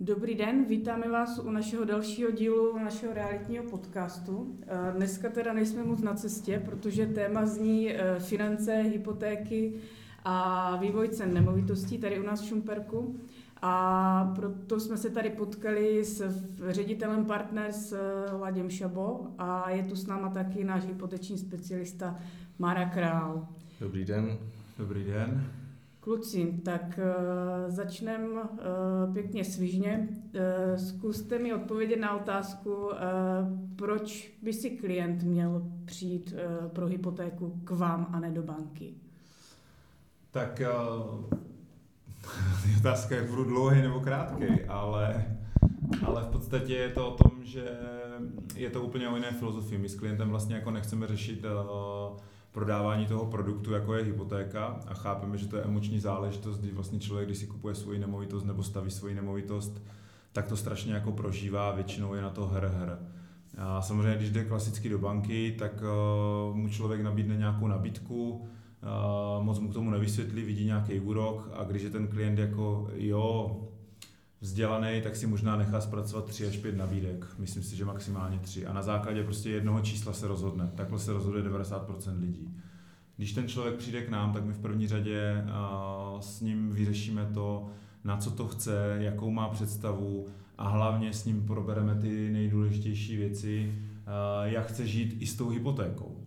Dobrý den, vítáme vás u našeho dalšího dílu našeho realitního podcastu. Eh, dneska teda nejsme moc na cestě, protože téma zní eh, finance, hypotéky a vývoj cen nemovitostí tady u nás v Šumperku. A proto jsme se tady potkali s ředitelem Partners eh, Ladem Šabo a je tu s náma taky náš hypoteční specialista Mara Král. Dobrý den. Dobrý den. Kluci, tak uh, začneme uh, pěkně svižně. Uh, zkuste mi odpovědět na otázku, uh, proč by si klient měl přijít uh, pro hypotéku k vám a ne do banky? Tak uh, otázka je, budu dlouhý nebo krátký, ale, ale v podstatě je to o tom, že je to úplně o jiné filozofii. My s klientem vlastně jako nechceme řešit uh, prodávání toho produktu, jako je hypotéka a chápeme, že to je emoční záležitost, kdy vlastně člověk, když si kupuje svoji nemovitost nebo staví svoji nemovitost, tak to strašně jako prožívá, většinou je na to hr hr. A samozřejmě, když jde klasicky do banky, tak uh, mu člověk nabídne nějakou nabídku, uh, moc mu k tomu nevysvětlí, vidí nějaký úrok a když je ten klient jako jo, vzdělaný, tak si možná nechá zpracovat 3 až 5 nabídek. Myslím si, že maximálně 3. A na základě prostě jednoho čísla se rozhodne. Takhle se rozhoduje 90% lidí. Když ten člověk přijde k nám, tak my v první řadě s ním vyřešíme to, na co to chce, jakou má představu a hlavně s ním probereme ty nejdůležitější věci, jak chce žít i s tou hypotékou.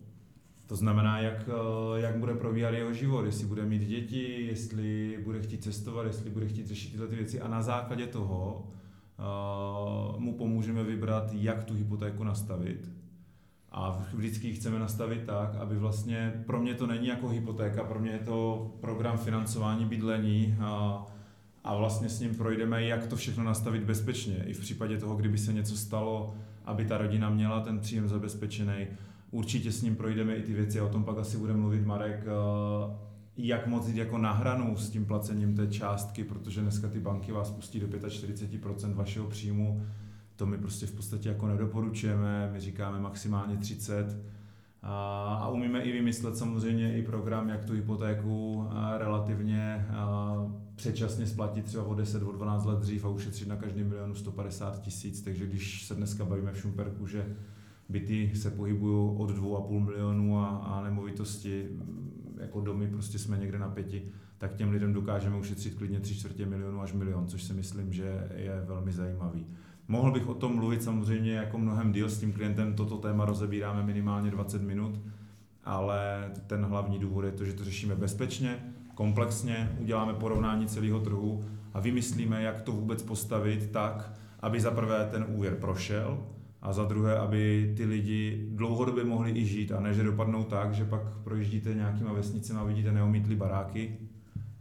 To znamená, jak, eh, jak bude probíhat jeho život, jestli bude mít děti, jestli bude chtít cestovat, jestli bude chtít řešit tyhle ty věci a na základě toho uh, mu pomůžeme vybrat, jak tu hypotéku nastavit. A vždycky ji chceme nastavit tak, aby vlastně, pro mě to není jako hypotéka, pro mě je to program financování bydlení a, a vlastně s ním projdeme, jak to všechno nastavit bezpečně. I v případě toho, kdyby se něco stalo, aby ta rodina měla ten příjem zabezpečený určitě s ním projdeme i ty věci, o tom pak asi bude mluvit Marek, eh, jak moc jít jako na hranu s tím placením té částky, protože dneska ty banky vás pustí do 45% vašeho příjmu, to my prostě v podstatě jako nedoporučujeme, my říkáme maximálně 30 a, a umíme i vymyslet samozřejmě i program, jak tu hypotéku eh, relativně eh, předčasně splatit třeba o 10, o 12 let dřív a ušetřit na každý milionu 150 tisíc, takže když se dneska bavíme v Šumperku, že byty se pohybují od 2,5 milionů a, a nemovitosti, jako domy prostě jsme někde na pěti, tak těm lidem dokážeme ušetřit klidně 3 čtvrtě milionu až milion, což si myslím, že je velmi zajímavý. Mohl bych o tom mluvit samozřejmě jako mnohem díl s tím klientem, toto téma rozebíráme minimálně 20 minut, ale ten hlavní důvod je to, že to řešíme bezpečně, komplexně, uděláme porovnání celého trhu a vymyslíme, jak to vůbec postavit tak, aby za prvé ten úvěr prošel, a za druhé, aby ty lidi dlouhodobě mohli i žít a ne, že dopadnou tak, že pak projíždíte nějakýma vesnicemi a vidíte neomítlý baráky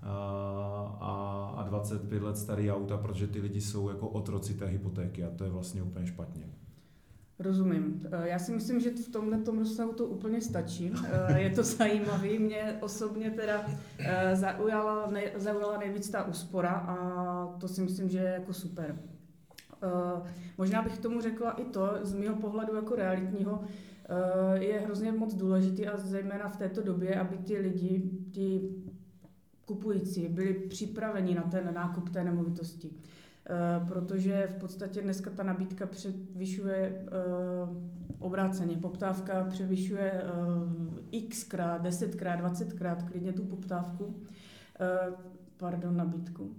a, a 25 let starý auta, protože ty lidi jsou jako otroci té hypotéky a to je vlastně úplně špatně. Rozumím. E, já si myslím, že v tomhle tom rozsahu to úplně stačí. E, je to zajímavé. Mě osobně teda e, zaujala, zaujala nejvíc ta úspora a to si myslím, že je jako super. Eh, možná bych k tomu řekla i to, z mého pohledu jako realitního, eh, je hrozně moc důležitý a zejména v této době, aby ti lidi, ti kupující byli připraveni na ten nákup té nemovitosti. Uh, protože v podstatě dneska ta nabídka převyšuje obráceně. Poptávka převyšuje xkrát, desetkrát, dvacetkrát klidně tu poptávku. Pardon, nabídku.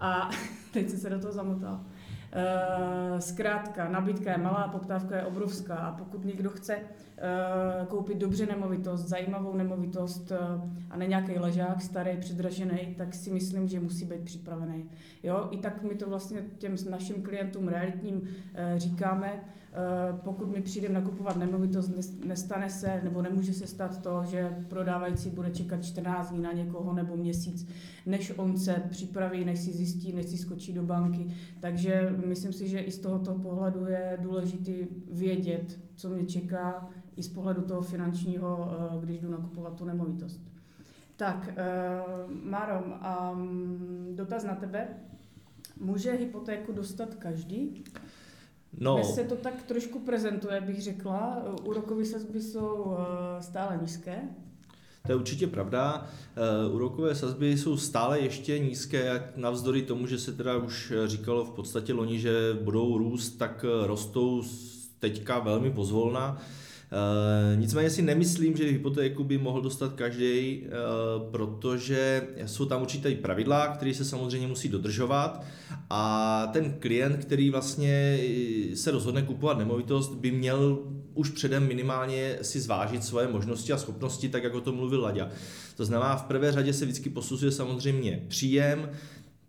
A teď jsem se do toho zamotala. Eh, zkrátka, nabídka je malá, poptávka je obrovská a pokud někdo chce eh, koupit dobře nemovitost, zajímavou nemovitost eh, a ne nějaký ležák starý, předražený, tak si myslím, že musí být připravený. Jo, i tak my to vlastně těm našim klientům realitním říkáme, pokud mi přijde nakupovat nemovitost, nestane se nebo nemůže se stát to, že prodávající bude čekat 14 dní na někoho nebo měsíc, než on se připraví, než si zjistí, než si skočí do banky. Takže myslím si, že i z tohoto pohledu je důležité vědět, co mě čeká, i z pohledu toho finančního, eh, když jdu nakupovat tu nemovitost. Tak, uh, Máro, um, dotaz na tebe. Může hypotéku dostat každý? No. Dnes se to tak trošku prezentuje, bych řekla. Úrokové sazby jsou eh, stále nízké. To je určitě pravda. Úrokové sazby jsou stále ještě nízké, navzdory tomu, že se teda už říkalo v podstatě loni, že budou růst, tak rostou teďka velmi pozvolna. Uh, nicméně si nemyslím, že hypotéku by mohl dostat každý, uh, protože jsou tam určité pravidla, které se samozřejmě musí dodržovat a ten klient, který vlastně se rozhodne kupovat nemovitost, by měl už předem minimálně si zvážit svoje možnosti a schopnosti, tak jak o tom mluvil Laďa. To znamená, v prvé řadě se vždycky posuzuje samozřejmě příjem,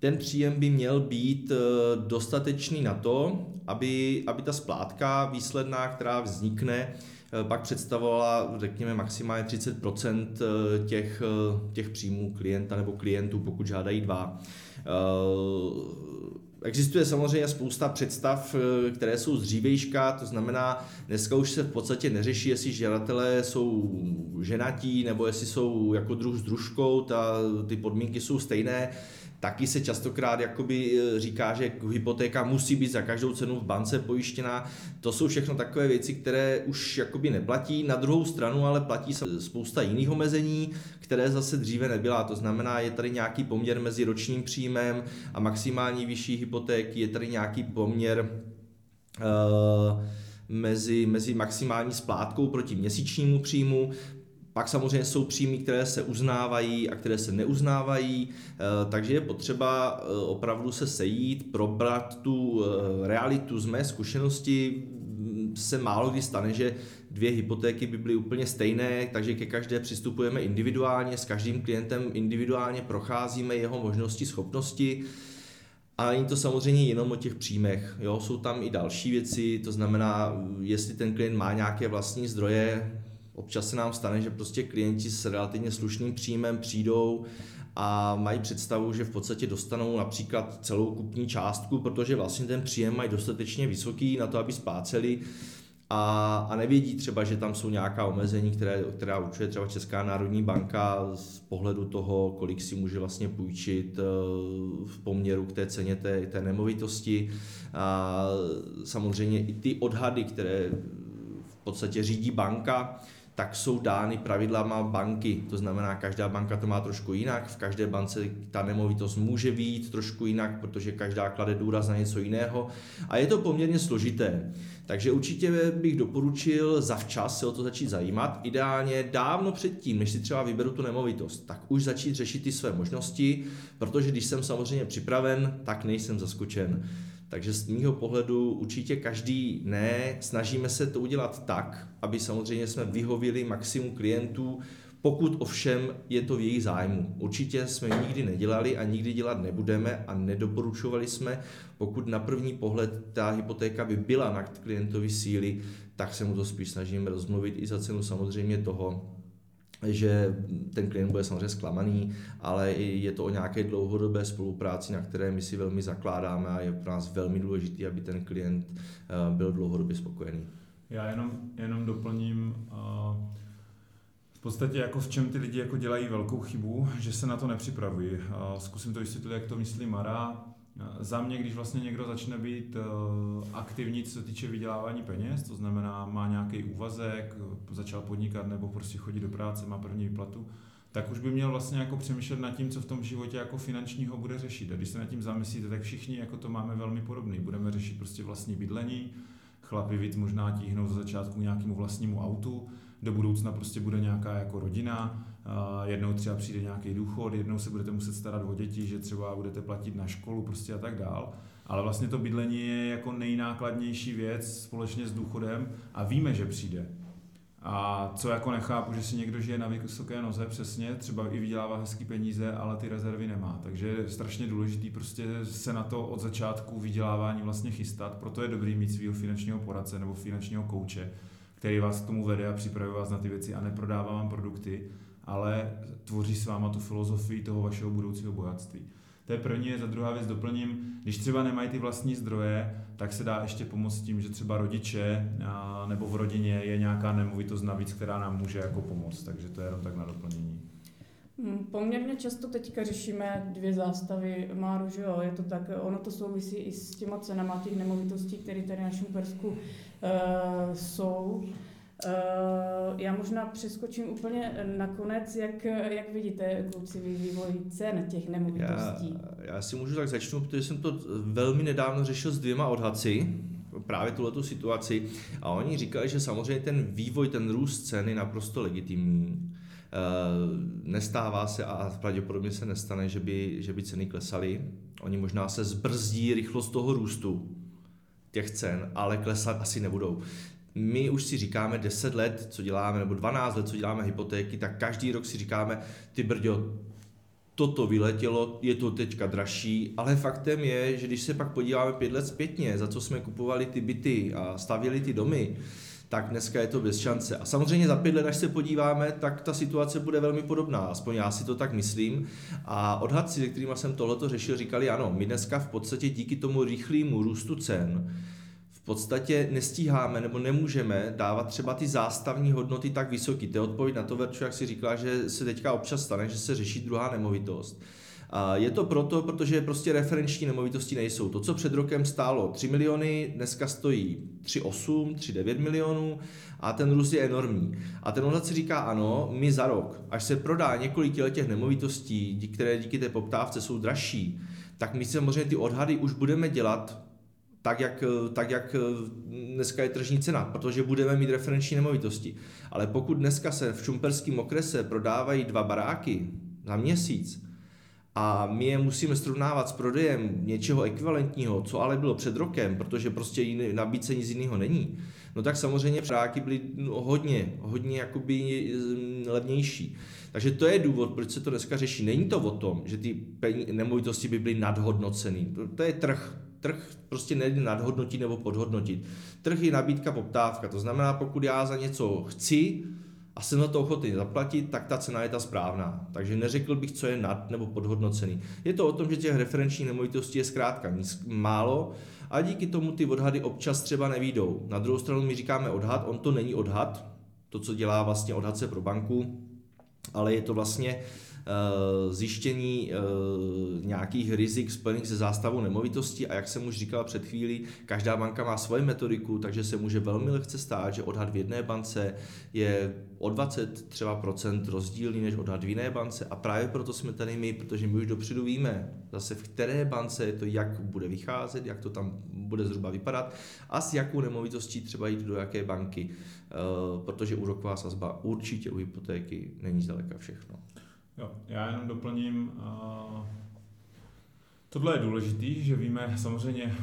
ten příjem by měl být eh, dostatečný na to, aby, aby ta splátka výsledná, která vznikne, eh, pak představovala, řekněme, maximálně 30 eh, těch, těch příjmů klienta nebo klientů, pokud žádají dva. Existuje samozřejmě spousta představ, které jsou z dřívejška, to znamená, dneska už se v podstatě neřeší, jestli žadatelé jsou ženatí nebo jestli jsou jako druh s družkou, ta, ty podmínky jsou stejné taky se častokrát jakoby e, říká, že hypotéka musí být za každou cenu v bance pojištěná. To jsou všechno takové věci, které už jakoby neplatí. Na druhou stranu ale platí spousta jiných omezení, které zase dříve nebyla. To znamená, je tady nějaký poměr mezi ročním příjmem a maximální vyšší hypotéky, je tady nějaký poměr uh, mezi, mezi maximální splátkou proti měsíčnímu příjmu. Pak samozřejmě jsou příjmy, které se uznávají a které se neuznávají, eh, takže je potřeba eh, opravdu se sejít, probrat tu eh, realitu z mé zkušenosti. Se málo kdy stane, že dvě hypotéky by byly úplně stejné, takže ke každé přistupujeme individuálně, s každým klientem individuálně procházíme jeho možnosti, schopnosti. A není to samozřejmě jenom o těch příjmech, jo? jsou tam i další věci, to znamená, jestli ten klient má nějaké vlastní zdroje, Občas se nám stane, že prostě klienti s relativně slušným příjmem přijdou a mají představu, že v podstatě dostanou například celou kupní částku, protože vlastně ten příjem mají dostatečně vysoký na to, aby spláceli a, a nevědí třeba, že tam jsou nějaká omezení, které, která určuje třeba Česká národní banka z pohledu toho, kolik si může vlastně půjčit eh, v poměru k té ceně té, té nemovitosti. A samozřejmě i ty odhady, které v podstatě řídí banka, tak jsou dány pravidlama banky. To znamená, každá banka to má trošku jinak, v každé bance ta nemovitost může být trošku jinak, protože každá klade důraz na něco jiného a je to poměrně složité. Takže určitě bych doporučil zavčas se o to začít zajímat, ideálně dávno předtím, než si třeba vyberu tu nemovitost, tak už začít řešit ty své možnosti, protože když jsem samozřejmě připraven, tak nejsem zaskočen. Takže z mýho pohledu určitě každý ne, snažíme se to udělat tak, aby samozřejmě jsme vyhovili maximum klientů, pokud ovšem je to v jejich zájmu. Určitě jsme nikdy nedělali a nikdy dělat nebudeme a nedoporučovali jsme, pokud na první pohled ta hypotéka by byla na klientovi síly, tak se mu to spíš snažíme rozmluvit i za cenu samozřejmě toho, že ten klient bude samozřejmě zklamaný, ale je to o nějaké dlouhodobé spolupráci, na které my si velmi zakládáme a je pro nás velmi důležité, aby ten klient eh, byl dlouhodobě spokojený. Já jenom, jenom doplním, uh, v podstatě jako v čem ty lidi jako dělají velkou chybu, že se na to nepřipravují. Uh, zkusím to vysvětlit, jak to myslí Mara. Za mě, když vlastně někdo začne být eh, aktivní, co se týče vydělávání peněz, to znamená, má nějaký úvazek, začal podnikat nebo prostě chodí do práce, má první výplatu, tak už by měl vlastně jako přemýšlet nad tím, co v tom životě jako finančního bude řešit. A když se nad tím zamyslíte, tak všichni jako to máme velmi podobný. Budeme řešit prostě vlastní bydlení, chlapi víc možná tíhnou za začátku nějakému vlastnímu autu, do budoucna prostě bude nějaká jako rodina, jednou třeba přijde nějaký důchod, jednou se budete muset starat o děti, že třeba budete platit na školu prostě a tak dál. Ale vlastně to bydlení je jako nejnákladnější věc společně s důchodem a víme, že přijde. A co jako nechápu, že si někdo žije na vysoké noze, přesně, třeba i vydělává hezký peníze, ale ty rezervy nemá. Takže je strašně důležitý prostě se na to od začátku vydělávání vlastně chystat, proto je dobrý mít svého finančního poradce nebo finančního kouče, který vás k tomu vede a připravuje vás na ty věci a neprodává vám produkty, ale tvoří s váma tu filozofii toho vašeho budoucího bohatství. To je první, za druhá věc doplním, když třeba nemají ty vlastní zdroje, tak se dá ještě pomoct tím, že třeba rodiče a, nebo v rodině je nějaká nemovitost navíc, která nám může jako pomoct, takže to je jenom tak na doplnění. Mm, poměrně často teďka řešíme dvě zástavy Máru, že jo, je to tak, ono to souvisí i s těma cenama těch nemovitostí, které tady na Šumpersku uh, jsou. Uh, já možná přeskočím úplně nakonec, jak, jak vidíte, kluci, vývoj cen těch nemovitostí. Já, já si můžu tak začnu, protože jsem to velmi nedávno řešil s dvěma odhadci, právě tuhle situaci a oni říkali, že samozřejmě ten vývoj, ten růst cen je naprosto legitimní. Nestává se a pravděpodobně se nestane, že by, že by ceny klesaly. Oni možná se zbrzdí rychlost toho růstu těch cen, ale klesat asi nebudou my už si říkáme 10 let, co děláme, nebo 12 let, co děláme hypotéky, tak každý rok si říkáme, ty brďo, toto vyletělo, je to teďka dražší, ale faktem je, že když se pak podíváme pět let zpětně, za co jsme kupovali ty byty a stavěli ty domy, tak dneska je to bez šance. A samozřejmě za pět let, až se podíváme, tak ta situace bude velmi podobná, aspoň já si to tak myslím. A odhadci, se kterými jsem tohleto řešil, říkali, ano, my dneska v podstatě díky tomu rychlému růstu cen podstatě nestíháme nebo nemůžeme dávat třeba ty zástavní hodnoty tak vysoký. To je odpověď na to, Verču, jak si říkala, že se teďka občas stane, že se řeší druhá nemovitost. A je to proto, protože prostě referenční nemovitosti nejsou. To, co před rokem stálo 3 miliony, dneska stojí 3,8, 3,9 milionů a ten růst je enormní. A ten odhad si říká, ano, my za rok, až se prodá několik těch nemovitostí, které díky té poptávce jsou dražší, tak my samozřejmě ty odhady už budeme dělat tak jak, tak, jak dneska je tržní cena, protože budeme mít referenční nemovitosti. Ale pokud dneska se v šumperském okrese prodávají dva baráky za měsíc a my je musíme srovnávat s prodejem něčeho ekvivalentního, co ale bylo před rokem, protože prostě jiný, nabídce nic jiného není, no tak samozřejmě baráky byly no, hodně, hodně jakoby mm, levnější. Takže to je důvod, proč se to dneska řeší. Není to o tom, že ty nemovitosti by byly nadhodnocený. To je trh, Trh prostě nejde nadhodnotit nebo podhodnotit. Trh je nabídka, poptávka. To znamená, pokud já za něco chci a jsem na to ochotný zaplatit, tak ta cena je ta správná. Takže neřekl bych, co je nad nebo podhodnocený. Je to o tom, že těch referenčních nemovitostí je zkrátka málo a díky tomu ty odhady občas třeba nevídou. Na druhou stranu my říkáme odhad, on to není odhad, to, co dělá vlastně odhadce pro banku, ale je to vlastně zjištění eh, nějakých rizik spojených se zástavou nemovitosti a jak jsem už říkal před chvílí, každá banka má svoji metodiku, takže se může velmi lehce stát, že odhad v jedné bance je o 20 třeba procent rozdílný než odhad v jiné bance a právě proto jsme tady my, protože my už dopředu víme zase v které bance je to, jak bude vycházet, jak to tam bude zhruba vypadat a s jakou nemovitostí třeba jít do jaké banky, eh, protože úroková sazba určitě u hypotéky není zdaleka všechno. Jo, já jenom doplním, tohle je důležitý, že víme, samozřejmě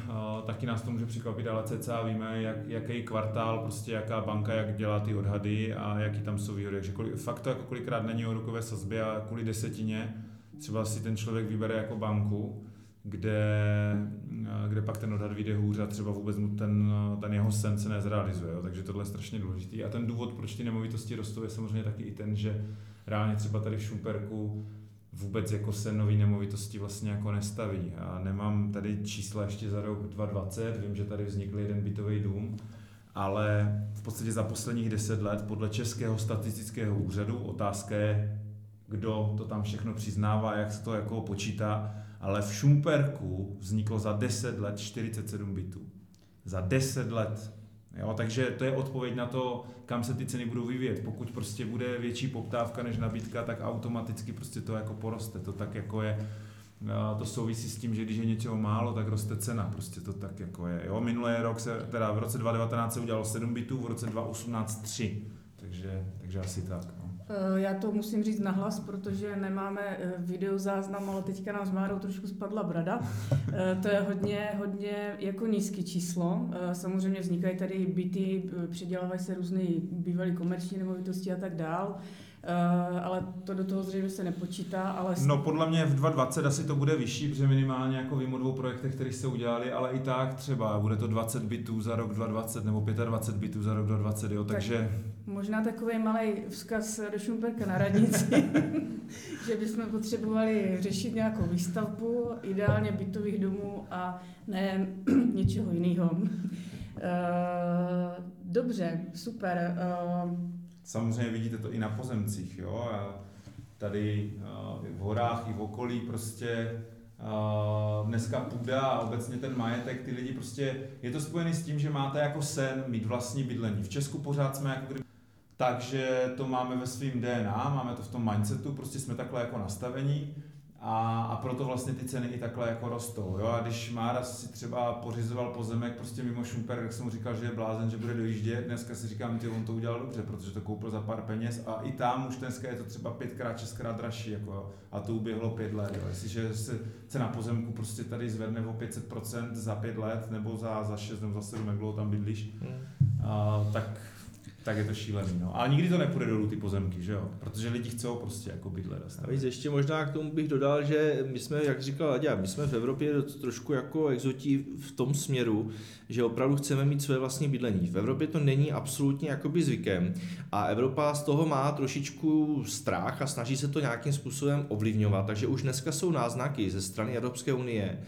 taky nás to může překvapit, ale cca víme, jak, jaký kvartál, prostě jaká banka, jak dělá ty odhady a jaký tam jsou výhody. Takže kolik, fakt to jako kolikrát není o rokové sazbě a kvůli desetině třeba si ten člověk vybere jako banku, kde, kde pak ten odhad vyjde hůř a třeba vůbec mu ten, ten jeho sen se nezrealizuje. Jo. Takže tohle je strašně důležitý. A ten důvod, proč ty nemovitosti rostou, je samozřejmě taky i ten, že reálně třeba tady v Šumperku vůbec jako se nový nemovitosti vlastně jako nestaví. A nemám tady čísla ještě za rok 2020, vím, že tady vznikl jeden bytový dům, ale v podstatě za posledních deset let podle Českého statistického úřadu, otázka je, kdo to tam všechno přiznává, jak se to jako počítá, ale v Šumperku vzniklo za 10 let 47 bytů. Za 10 let. Jo, takže to je odpověď na to, kam se ty ceny budou vyvíjet. Pokud prostě bude větší poptávka než nabídka, tak automaticky prostě to jako poroste. To tak jako je, to souvisí s tím, že když je něčeho málo, tak roste cena. Prostě to tak jako je. Jo, minulý rok se, teda v roce 2019 se udělalo 7 bytů, v roce 2018 3. Takže, takže asi tak. Eh, já to musím říct nahlas, protože nemáme eh, videozáznam, ale teďka nám s Márou trošku spadla brada. Eh, to je hodně, hodně jako nízké číslo. Samozřejmě vznikají tady byty, předělávají se různé bývalé komerční nemovitosti a tak dál. Uh, ale to do toho zřejmě se nepočítá, ale... No podle mě v 2020 asi to bude vyšší, protože minimálně jako vím o dvou projektech, které se udělali, ale i tak třeba bude to 20 bitů za rok 2020 nebo 25 bitů za rok 2020, jo, tak takže... Možná takový malý vzkaz do Šumperka na radnici, že bychom potřebovali řešit nějakou výstavbu, ideálně bytových domů a ne něčeho jiného. Uh, dobře, super. Uh, Samozřejmě vidíte to i na pozemcích, jo, tady v horách i v okolí prostě dneska půda a obecně ten majetek, ty lidi prostě, je to spojené s tím, že máte jako sen mít vlastní bydlení. V Česku pořád jsme jako kdyby takže to máme ve svém DNA, máme to v tom mindsetu, prostě jsme takhle jako nastavení a, a proto vlastně ty ceny i takhle jako rostou. Jo? A když Mára si třeba pořizoval pozemek prostě mimo Šumper, tak jsem mu říkal, že je blázen, že bude dojíždět, dneska si říkám, že on to udělal dobře, protože to koupil za pár peněz a i tam už dneska je to třeba pětkrát, šestkrát dražší jako, a to uběhlo pět let. Jo? Jestliže se cena pozemku prostě tady zvedne o 500% za pět let nebo za, za šest nebo za sedm, jak dlouho tam bydlíš, hmm. a, tak tak je to šílený. No. Ale nikdy to nepůjde dolů ty pozemky, že jo? Protože lidi chcou prostě jako bydlet. A víc ještě možná k tomu bych dodal, že my jsme, jak říkal Aďa, my jsme v Evropě trošku jako exotí v tom směru, že opravdu chceme mít své vlastní bydlení. V Evropě to není absolutně jakoby zvykem a Evropa z toho má trošičku strach a snaží se to nějakým způsobem ovlivňovat. Takže už dneska jsou náznaky ze strany Evropské unie,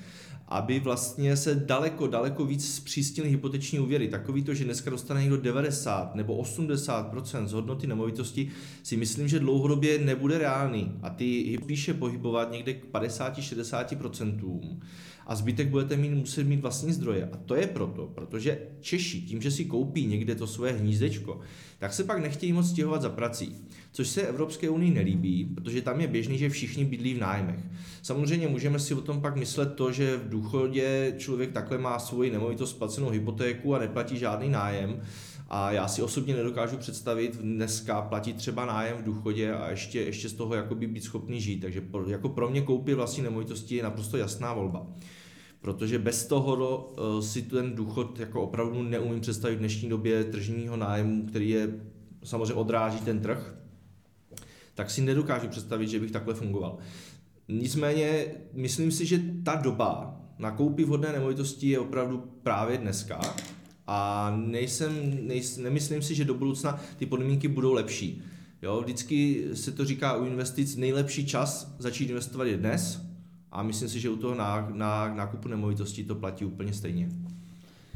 aby vlastně se daleko, daleko víc zpřísnily hypoteční úvěry. Takový to, že dneska dostane někdo 90 nebo 80% z hodnoty nemovitosti, si myslím, že dlouhodobě nebude reálný. A ty spíše pohybovat někde k 50-60% a zbytek budete mít, muset mít vlastní zdroje. A to je proto, protože Češi tím, že si koupí někde to své hnízdečko, tak se pak nechtějí moc stěhovat za prací. Což se Evropské unii nelíbí, protože tam je běžný, že všichni bydlí v nájmech. Samozřejmě můžeme si o tom pak myslet to, že v důchodě člověk takhle má svoji nemovitost placenou hypotéku a neplatí žádný nájem. A já si osobně nedokážu představit dneska platit třeba nájem v důchodě a ještě, ještě z toho jakoby být schopný žít. Takže pro, jako pro mě koupit vlastní nemovitosti je naprosto jasná volba. Protože bez toho uh, si ten důchod jako opravdu neumím představit v dnešní době tržního nájmu, který je samozřejmě odráží ten trh, tak si nedokážu představit, že bych takhle fungoval. Nicméně myslím si, že ta doba na koupi vhodné nemovitosti je opravdu právě dneska a nejsem, nejsem, nemyslím si, že do budoucna ty podmínky budou lepší. Jo, vždycky se to říká u investic, nejlepší čas začít investovat je dnes a myslím si, že u toho nákupu nemovitosti to platí úplně stejně.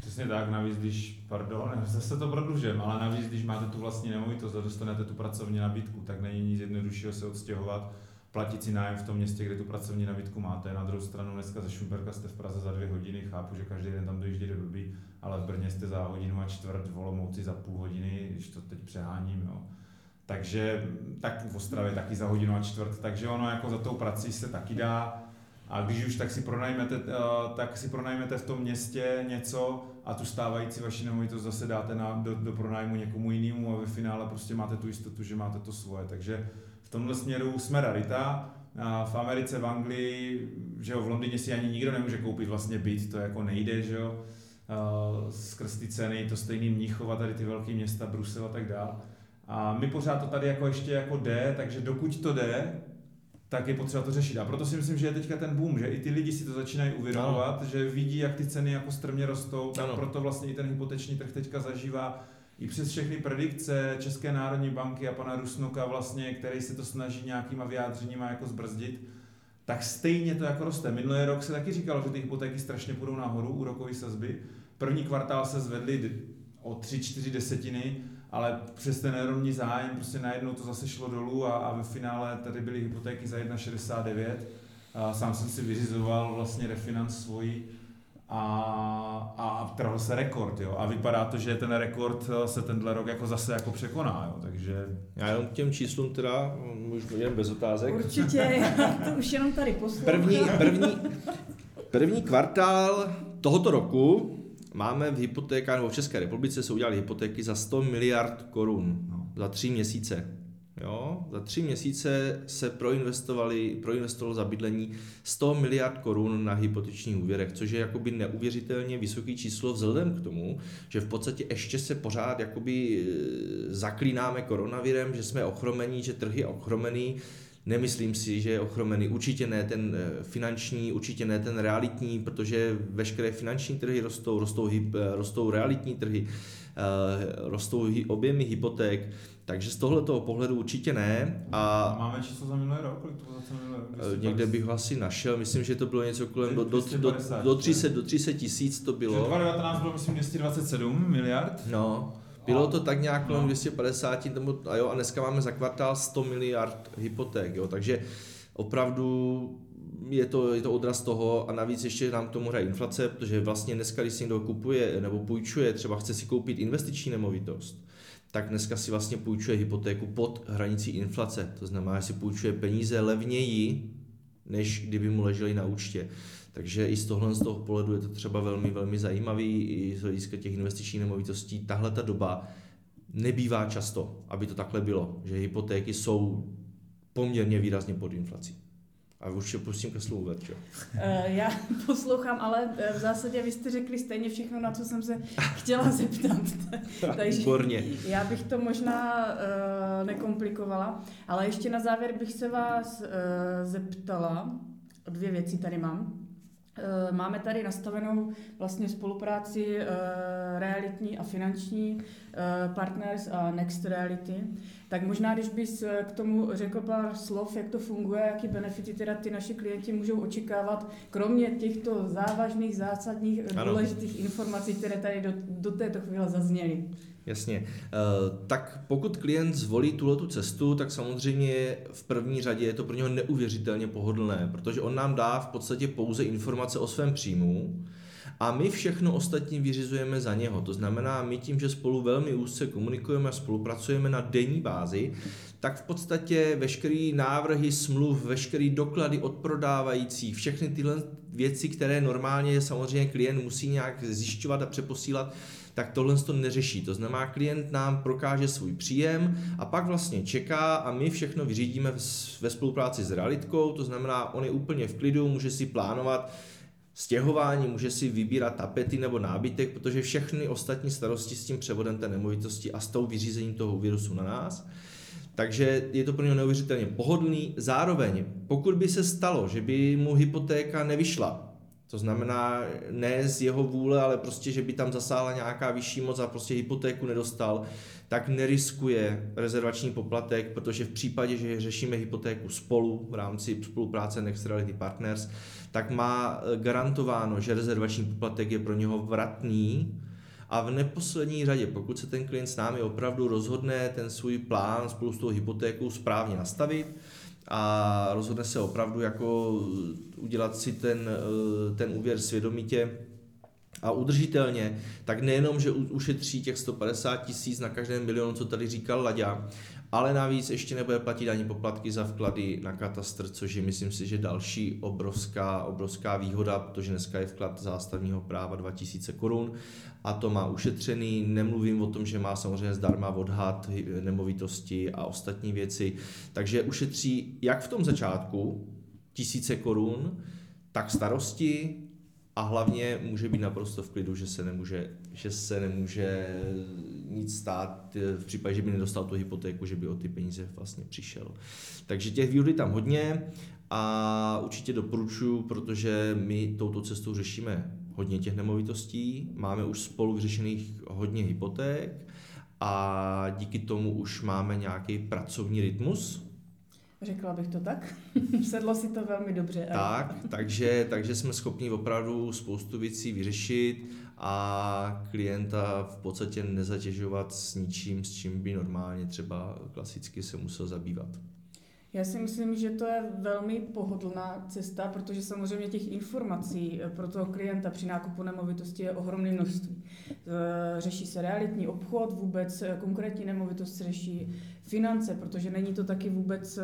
Přesně tak, navíc když, pardon, zase to prodlužím, ale navíc když máte tu vlastní nemovitost a dostanete tu pracovní nabídku, tak není nic jednoduššího se odstěhovat, platit si nájem v tom městě, kde tu pracovní nabídku máte. Na druhou stranu dneska ze Šumperka jste v Praze za dvě hodiny, chápu, že každý den tam dojíždí do blbý, ale v Brně jste za hodinu a čtvrt, v Olomouci za půl hodiny, když to teď přeháním, jo. Takže tak v Ostravě taky za hodinu a čtvrt, takže ono jako za tou prací se taky dá a když už tak si pronajmete, eh, tak si pronajmete v tom městě něco a tu stávající vaši nemovitost zase dáte na, do, do pronájmu někomu jinému a ve finále prostě máte tu jistotu, že máte to svoje. Takže v tomhle směru jsme rarita. A v Americe, v Anglii, že jo, v Londýně si ani nikdo nemůže koupit vlastně byt, to jako nejde, že jo. Skrz ty ceny, to stejný Mnichova, tady ty velké města, Brusel a tak dále. A my pořád to tady jako ještě jako jde, takže dokud to jde, tak je potřeba to řešit. A proto si myslím, že je teďka ten boom, že i ty lidi si to začínají uvědomovat, ano. že vidí, jak ty ceny jako strmě rostou, tak ano. proto vlastně i ten hypoteční trh teďka zažívá i přes všechny predikce České národní banky a pana Rusnoka vlastně, který se to snaží nějakýma vyjádřeníma jako zbrzdit, tak stejně to jako roste. Minulý rok se taky říkalo, že ty hypotéky strašně půjdou nahoru, úrokové sazby. První kvartál se zvedly o 3-4 desetiny, ale přes ten enormní zájem prostě najednou to zase šlo dolů a, a ve finále tady byly hypotéky za 1,69. A sám jsem si vyřizoval vlastně refinanc svoji a, a trhl se rekord, jo. A vypadá to, že ten rekord se tenhle rok jako zase jako překoná, jo. Takže... Já jenom k těm číslům teda, můžu jen bez otázek. Určitě, to už jenom tady poslouchám. První, první, první kvartál tohoto roku máme v hypotékách, nebo v České republice se udělali hypotéky za 100 miliard korun no. za tři měsíce. Jo? Za tři měsíce se proinvestovali, proinvestovalo za bydlení 100 miliard korun na hypotečních úvěrech, což je jakoby neuvěřitelně vysoký číslo vzhledem k tomu, že v podstatě ještě se pořád jakoby e, zaklínáme koronavirem, že jsme ochromení, že trh je ochromený, Nemyslím si, že je ochromený. Určitě ne ten eh, finanční, určitě ne ten realitní, protože veškeré finanční trhy rostou, rostou, eh, rostou realitní trhy, eh, rostou objemy hypoték, takže z tohoto pohledu určitě ne. A máme číslo za minulý rok? Kolik to bylo za minulý rok? Někde bych ho asi našel, myslím, že to bylo něco kolem do, do, do, do 300, do 300 tisíc to bylo. 2019 bylo myslím 227 miliard. No. Bylo to tak nějak kolem no. 250, nebo, a, jo, a dneska máme za kvartál 100 miliard hypoték, jo, takže opravdu je to, je to odraz toho a navíc ještě nám k tomu hraje inflace, protože vlastně dneska, když si někdo kupuje nebo půjčuje, třeba chce si koupit investiční nemovitost, tak dneska si vlastně půjčuje hypotéku pod hranicí inflace. To znamená, že si půjčuje peníze levněji, než kdyby mu leželi na účtě. Takže i z tohle z toho pohledu je to třeba velmi, velmi zajímavý, i z hlediska těch investičních nemovitostí. Tahle ta doba nebývá často, aby to takhle bylo, že hypotéky jsou poměrně výrazně pod inflací. A už se pustím ke slovu, Verčo. Eh, já poslouchám, ale eh, v zásadě vy jste řekli stejně všechno, na co jsem se chtěla zeptat. Takže Výborně. já bych to možná uh, nekomplikovala, ale ještě na závěr bych se vás zeptala, dvě věci tady mám. Eh, máme tady nastavenou vlastně spolupráci eh, realitní a finanční eh, Partners a Next Reality. Tak možná, když bys k tomu řekl pár slov, jak to funguje, jaký benefity teda ty naši klienti můžou očekávat, kromě těchto závažných, zásadních, ano. důležitých informací, které tady do, do této chvíle zazněly. Jasně. Eh, tak pokud klient zvolí tuhle cestu, tak samozřejmě v první řadě je to pro něho neuvěřitelně pohodlné, protože on nám dá v podstatě pouze informace o svém příjmu a my všechno ostatní vyřizujeme za něho. To znamená, my tím, že spolu velmi úzce komunikujeme a spolupracujeme na denní bázi, tak v podstatě veškeré návrhy smluv, veškeré doklady od prodávajících, všechny tyhle věci, které normálně samozřejmě klient musí nějak zjišťovat a přeposílat, tak tohle to neřeší. To znamená, klient nám prokáže svůj příjem a pak vlastně čeká a my všechno vyřídíme ve spolupráci s realitkou, to znamená, on je úplně v klidu, může si plánovat stěhování, může si vybírat tapety nebo nábytek, protože všechny ostatní starosti s tím převodem té nemovitosti a s tou vyřízením toho úvěru jsou na nás. Takže je to pro něho neuvěřitelně pohodlný. Zároveň, pokud by se stalo, že by mu hypotéka nevyšla, to znamená ne z jeho vůle, ale prostě, že by tam zasáhla nějaká vyšší moc a prostě hypotéku nedostal, tak neriskuje rezervační poplatek, protože v případě, že řešíme hypotéku spolu v rámci spolupráce Next Reality Partners, tak má eh, garantováno, že rezervační poplatek je pro něho vratný. A v neposlední řadě, pokud se ten klient s námi opravdu rozhodne ten svůj plán spolu s tou hypotékou správně nastavit, a rozhodne se opravdu jako udělat si ten, eh, ten úvěr svědomitě a udržitelně, tak nejenom, že ušetří těch 150 tisíc na každém milionu, co tady říkal Laďa, ale navíc ještě nebude platit ani poplatky za vklady na katastr, což je myslím si, že další obrovská, obrovská výhoda, protože dneska je vklad zástavního práva 2000 korun a to má ušetřený. Nemluvím o tom, že má samozřejmě zdarma odhad nemovitosti a ostatní věci, takže ušetří jak v tom začátku tisíce korun, tak starosti, a hlavně může být naprosto v klidu, že se nemůže, že se nemůže nic stát v případě, že by nedostal tu hypotéku, že by o ty peníze vlastně přišel. Takže těch výhod tam hodně a určitě doporučuji, protože my touto cestou řešíme hodně těch nemovitostí, máme už spolu vyřešených hodně hypoték a díky tomu už máme nějaký pracovní rytmus, Řekla bych to tak. Sedlo si to velmi dobře. Tak, takže, takže jsme schopni opravdu spoustu věcí vyřešit a klienta v podstatě nezatěžovat s ničím, s čím by normálně třeba klasicky se musel zabývat. Já si myslím, že to je velmi pohodlná cesta, protože samozřejmě těch informací pro toho klienta při nákupu nemovitosti je ohromné množství. E, řeší se realitní obchod, vůbec konkrétní nemovitost se řeší finance, protože není to taky vůbec,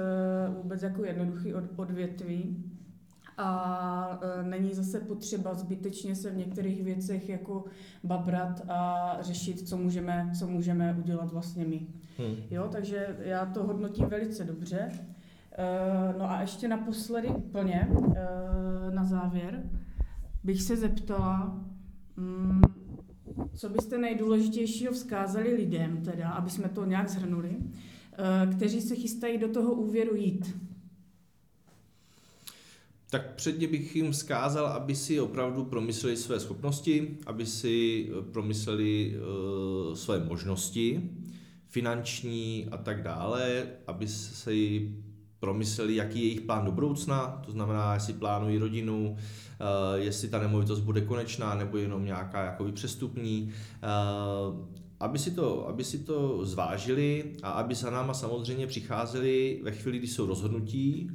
vůbec jako jednoduchý odvětví. A není zase potřeba zbytečně se v některých věcech jako babrat a řešit, co můžeme, co můžeme udělat vlastně my. Hmm. Jo, takže já to hodnotím velice dobře. Eh, no a ještě naposledy úplně eh, na závěr bych se zeptala, mm, co byste nejdůležitějšího vzkázali lidem, teda, aby jsme to nějak zhrnuli, eh, kteří se chystají do toho úvěru jít? Tak předně bych jim vzkázal, aby si opravdu promysleli své schopnosti, aby si promysleli své možnosti finanční a tak dále, aby si promysleli, jaký je jejich plán do budoucna, to znamená, jestli plánují rodinu, eh, jestli ta nemovitost bude konečná nebo jenom nějaká jakoby přestupní, eh, aby si, to, aby si to zvážili a aby za náma samozřejmě přicházeli ve chvíli, kdy jsou rozhodnutí,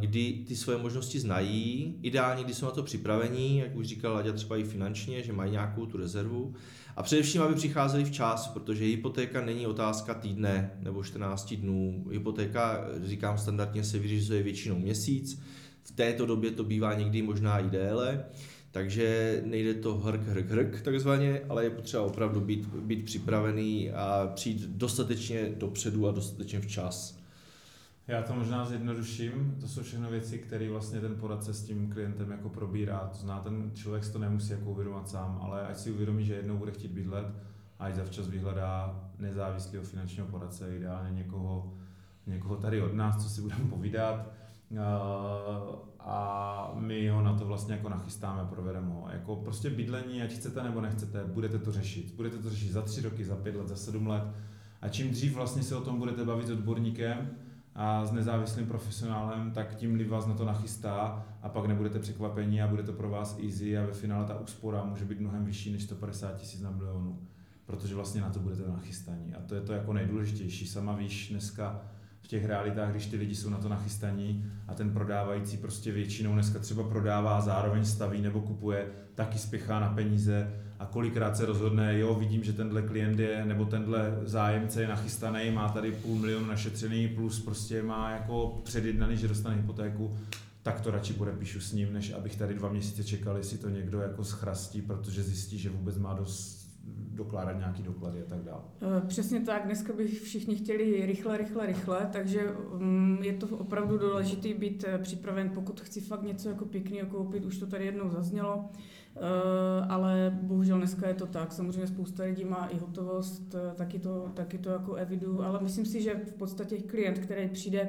kdy ty svoje možnosti znají, ideálně, když jsou na to připravení, jak už říkal Laďa, třeba i finančně, že mají nějakou tu rezervu. A především, aby přicházeli včas, protože hypotéka není otázka týdne nebo 14 dnů. Hypotéka, říkám standardně, se vyřizuje většinou měsíc. V této době to bývá někdy možná i déle. Takže nejde to hrk, hrk, hrk takzvaně, ale je potřeba opravdu být, být připravený a přijít dostatečně dopředu a dostatečně včas. Já to možná zjednoduším, to jsou všechno věci, které vlastně ten poradce s tím klientem jako probírá. To zná, ten člověk to nemusí jako uvědomovat sám, ale ať si uvědomí, že jednou bude chtít bydlet, ať zavčas vyhledá nezávislého finančního poradce, ideálně někoho, někoho tady od nás, co si budeme povídat a my ho na to vlastně jako nachystáme, provedeme ho. Jako prostě bydlení, ať chcete nebo nechcete, budete to řešit. Budete to řešit za tři roky, za pět let, za sedm let. A čím dřív vlastně se o tom budete bavit s odborníkem a s nezávislým profesionálem, tak tím líp vás na to nachystá a pak nebudete překvapení a bude to pro vás easy a ve finále ta úspora může být mnohem vyšší než 150 tisíc na milionu, protože vlastně na to budete nachystaní. A to je to jako nejdůležitější. Sama víš dneska, v těch realitách, když ty lidi jsou na to nachystaní a ten prodávající prostě většinou dneska třeba prodává, zároveň staví nebo kupuje, taky spěchá na peníze a kolikrát se rozhodne, jo, vidím, že tenhle klient je, nebo tenhle zájemce je nachystaný, má tady půl milionu našetřený, plus prostě má jako předjednaný, že dostane hypotéku, tak to radši podepíšu s ním, než abych tady dva měsíce čekal, jestli to někdo jako schrastí, protože zjistí, že vůbec má dost dokládat nějaký doklady a tak dále. Přesně tak, dneska by všichni chtěli rychle, rychle, rychle, takže mm, je to opravdu důležité být eh, připraven, pokud chci fakt něco jako pěkného koupit, už to tady jednou zaznělo, eh, ale bohužel dneska je to tak. Samozřejmě spousta lidí má i hotovost, taky to, taky to jako evidu, ale myslím si, že v podstatě klient, který přijde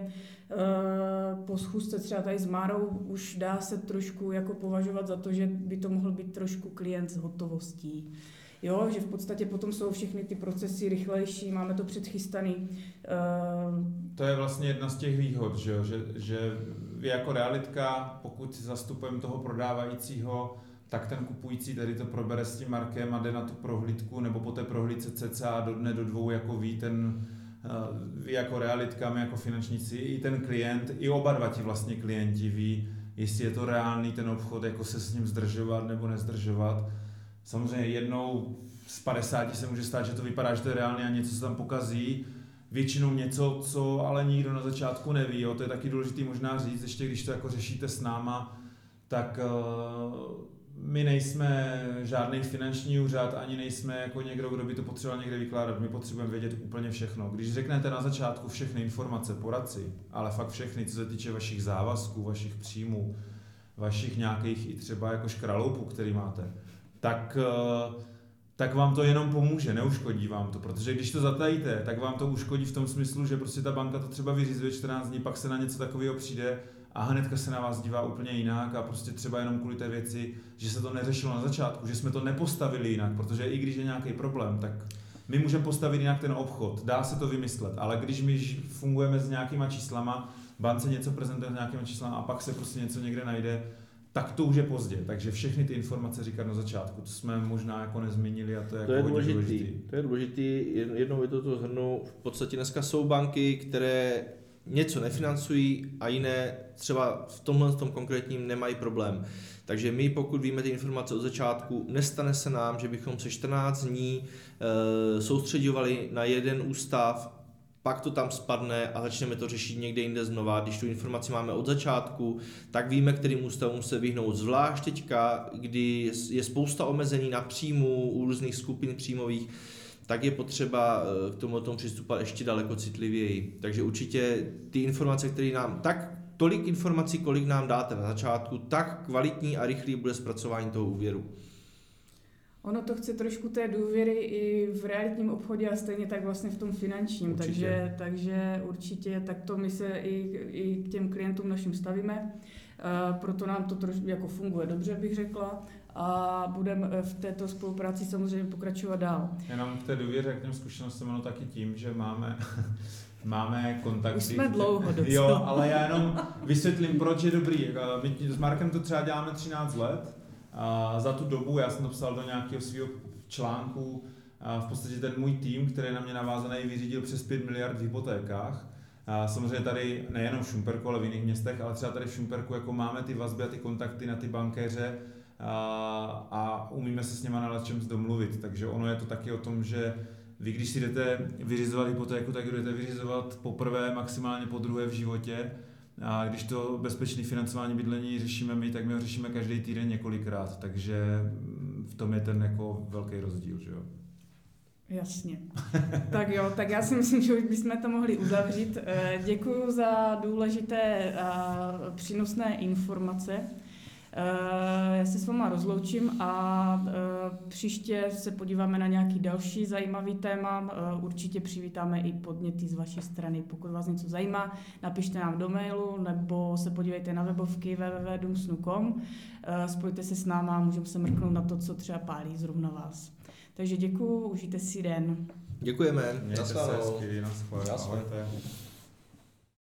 po schůzce třeba tady s Márou, už dá se trošku jako považovat za to, že by to mohl být trošku klient s hotovostí. Jo, že v podstatě potom jsou všechny ty procesy rychlejší, máme to předchystaný. Uh... To je vlastně jedna z těch výhod, že, že, že vy jako realitka, pokud zastupujeme toho prodávajícího, tak ten kupující tady to probere s tím Markem a jde na tu prohlídku, nebo po té prohlídce cca do dne, do dvou, jako ví ten, eh, vy jako realitka, my jako finančníci, i ten klient, i oba dva ti vlastně klienti ví, jestli je to reálný ten obchod, jako se s ním zdržovat nebo nezdržovat. Samozřejmě jednou z 50 se může stát, že to vypadá, že to je reálně a něco se tam pokazí. Většinou něco, co ale nikdo na začátku neví. Jo. To je taky důležité možná říct, ještě když to jako řešíte s náma, tak uh, my nejsme žádný finanční úřad, ani nejsme jako někdo, kdo by to potřeboval někde vykládat. My potřebujeme vědět úplně všechno. Když řeknete na začátku všechny informace, poradci, ale fakt všechny, co se týče vašich závazků, vašich příjmů, vašich nějakých i třeba jako škraloupů, který máte, tak, eh, tak vám to jenom pomůže, neuškodí vám to, protože když to zatajíte, tak vám to uškodí v tom smyslu, že prostě ta banka to třeba vyřizuje 14 dní, pak se na něco takového přijde a hnedka se na vás dívá úplně jinak a prostě třeba jenom kvůli té věci, že se to neřešilo na začátku, že jsme to nepostavili jinak, protože i když je nějaký problém, tak my můžeme postavit jinak ten obchod, dá se to vymyslet, ale když my fungujeme s nějakýma číslama, bance něco prezentuje s nějakýma číslama a pak se prostě něco někde najde, tak to už je pozdě. Takže všechny ty informace říkat na začátku, to jsme možná jako nezmínili a to je, to jako je důležitý. důležitý. To je důležitý, jednou je to to zhrnu, v podstatě dneska jsou banky, které něco nefinancují a jiné třeba v tomhle tom konkrétním nemají problém. Takže my, pokud víme ty informace od začátku, nestane se nám, že bychom se 14 dní e, soustředovali na jeden ústav pak to tam spadne a začneme to řešit někde jinde znova. Když tu informaci máme od začátku, tak víme, kterým ústavům se vyhnout. Zvlášť teďka, kdy je spousta omezení na příjmu u různých skupin příjmových, tak je potřeba eh, k tomu tomu přistupovat ještě daleko citlivěji. Takže určitě ty informace, které nám, tak tolik informací, kolik nám dáte na začátku, tak kvalitní a rychlý bude zpracování toho úvěru. Ono to chce trošku té důvěry i v realitním obchodě a stejně tak vlastně v tom finančním, určitě. takže, takže určitě takto my se i, i k těm klientům našim stavíme, uh, proto nám to trošku jako funguje dobře, bych řekla, a budeme v této spolupráci samozřejmě pokračovat dál. Jenom k té důvěře, k těm zkušenostem, ono taky tím, že máme máme kontakty. Už jsme dlouho docela. Jo, ale já jenom vysvětlím, proč je dobrý. My s Markem to třeba děláme 13 let a za tu dobu, já jsem to psal do nějakého svého článku, a v podstatě ten můj tým, který na mě navázaný, vyřídil přes 5 miliard v hypotékách. A samozřejmě tady nejenom v Šumperku, ale v jiných městech, ale třeba tady v Šumperku jako máme ty vazby a ty kontakty na ty bankéře a, a umíme se s něma na čem domluvit. Takže ono je to taky o tom, že vy, když si jdete vyřizovat hypotéku, tak jdete vyřizovat poprvé, maximálně po druhé v životě. A když to bezpečné financování bydlení řešíme my, tak my ho řešíme každý týden několikrát. Takže v tom je ten jako velký rozdíl. Že jo? Jasně. tak jo, tak já si myslím, že už bychom to mohli uzavřít. Eh, Děkuji za důležité a přínosné informace. Eh, já se s váma rozloučím a eh, příště se podíváme na nějaký další zajímavý téma. Určitě přivítáme i podněty z vaší strany. Pokud vás něco zajímá, napište nám do mailu nebo se podívejte na webovky www.dumsnu.com. Spojte se s náma a můžeme se mrknout na to, co třeba pálí zrovna vás. Takže děkuji, užijte si den. Děkujeme. Mějte se hezky, na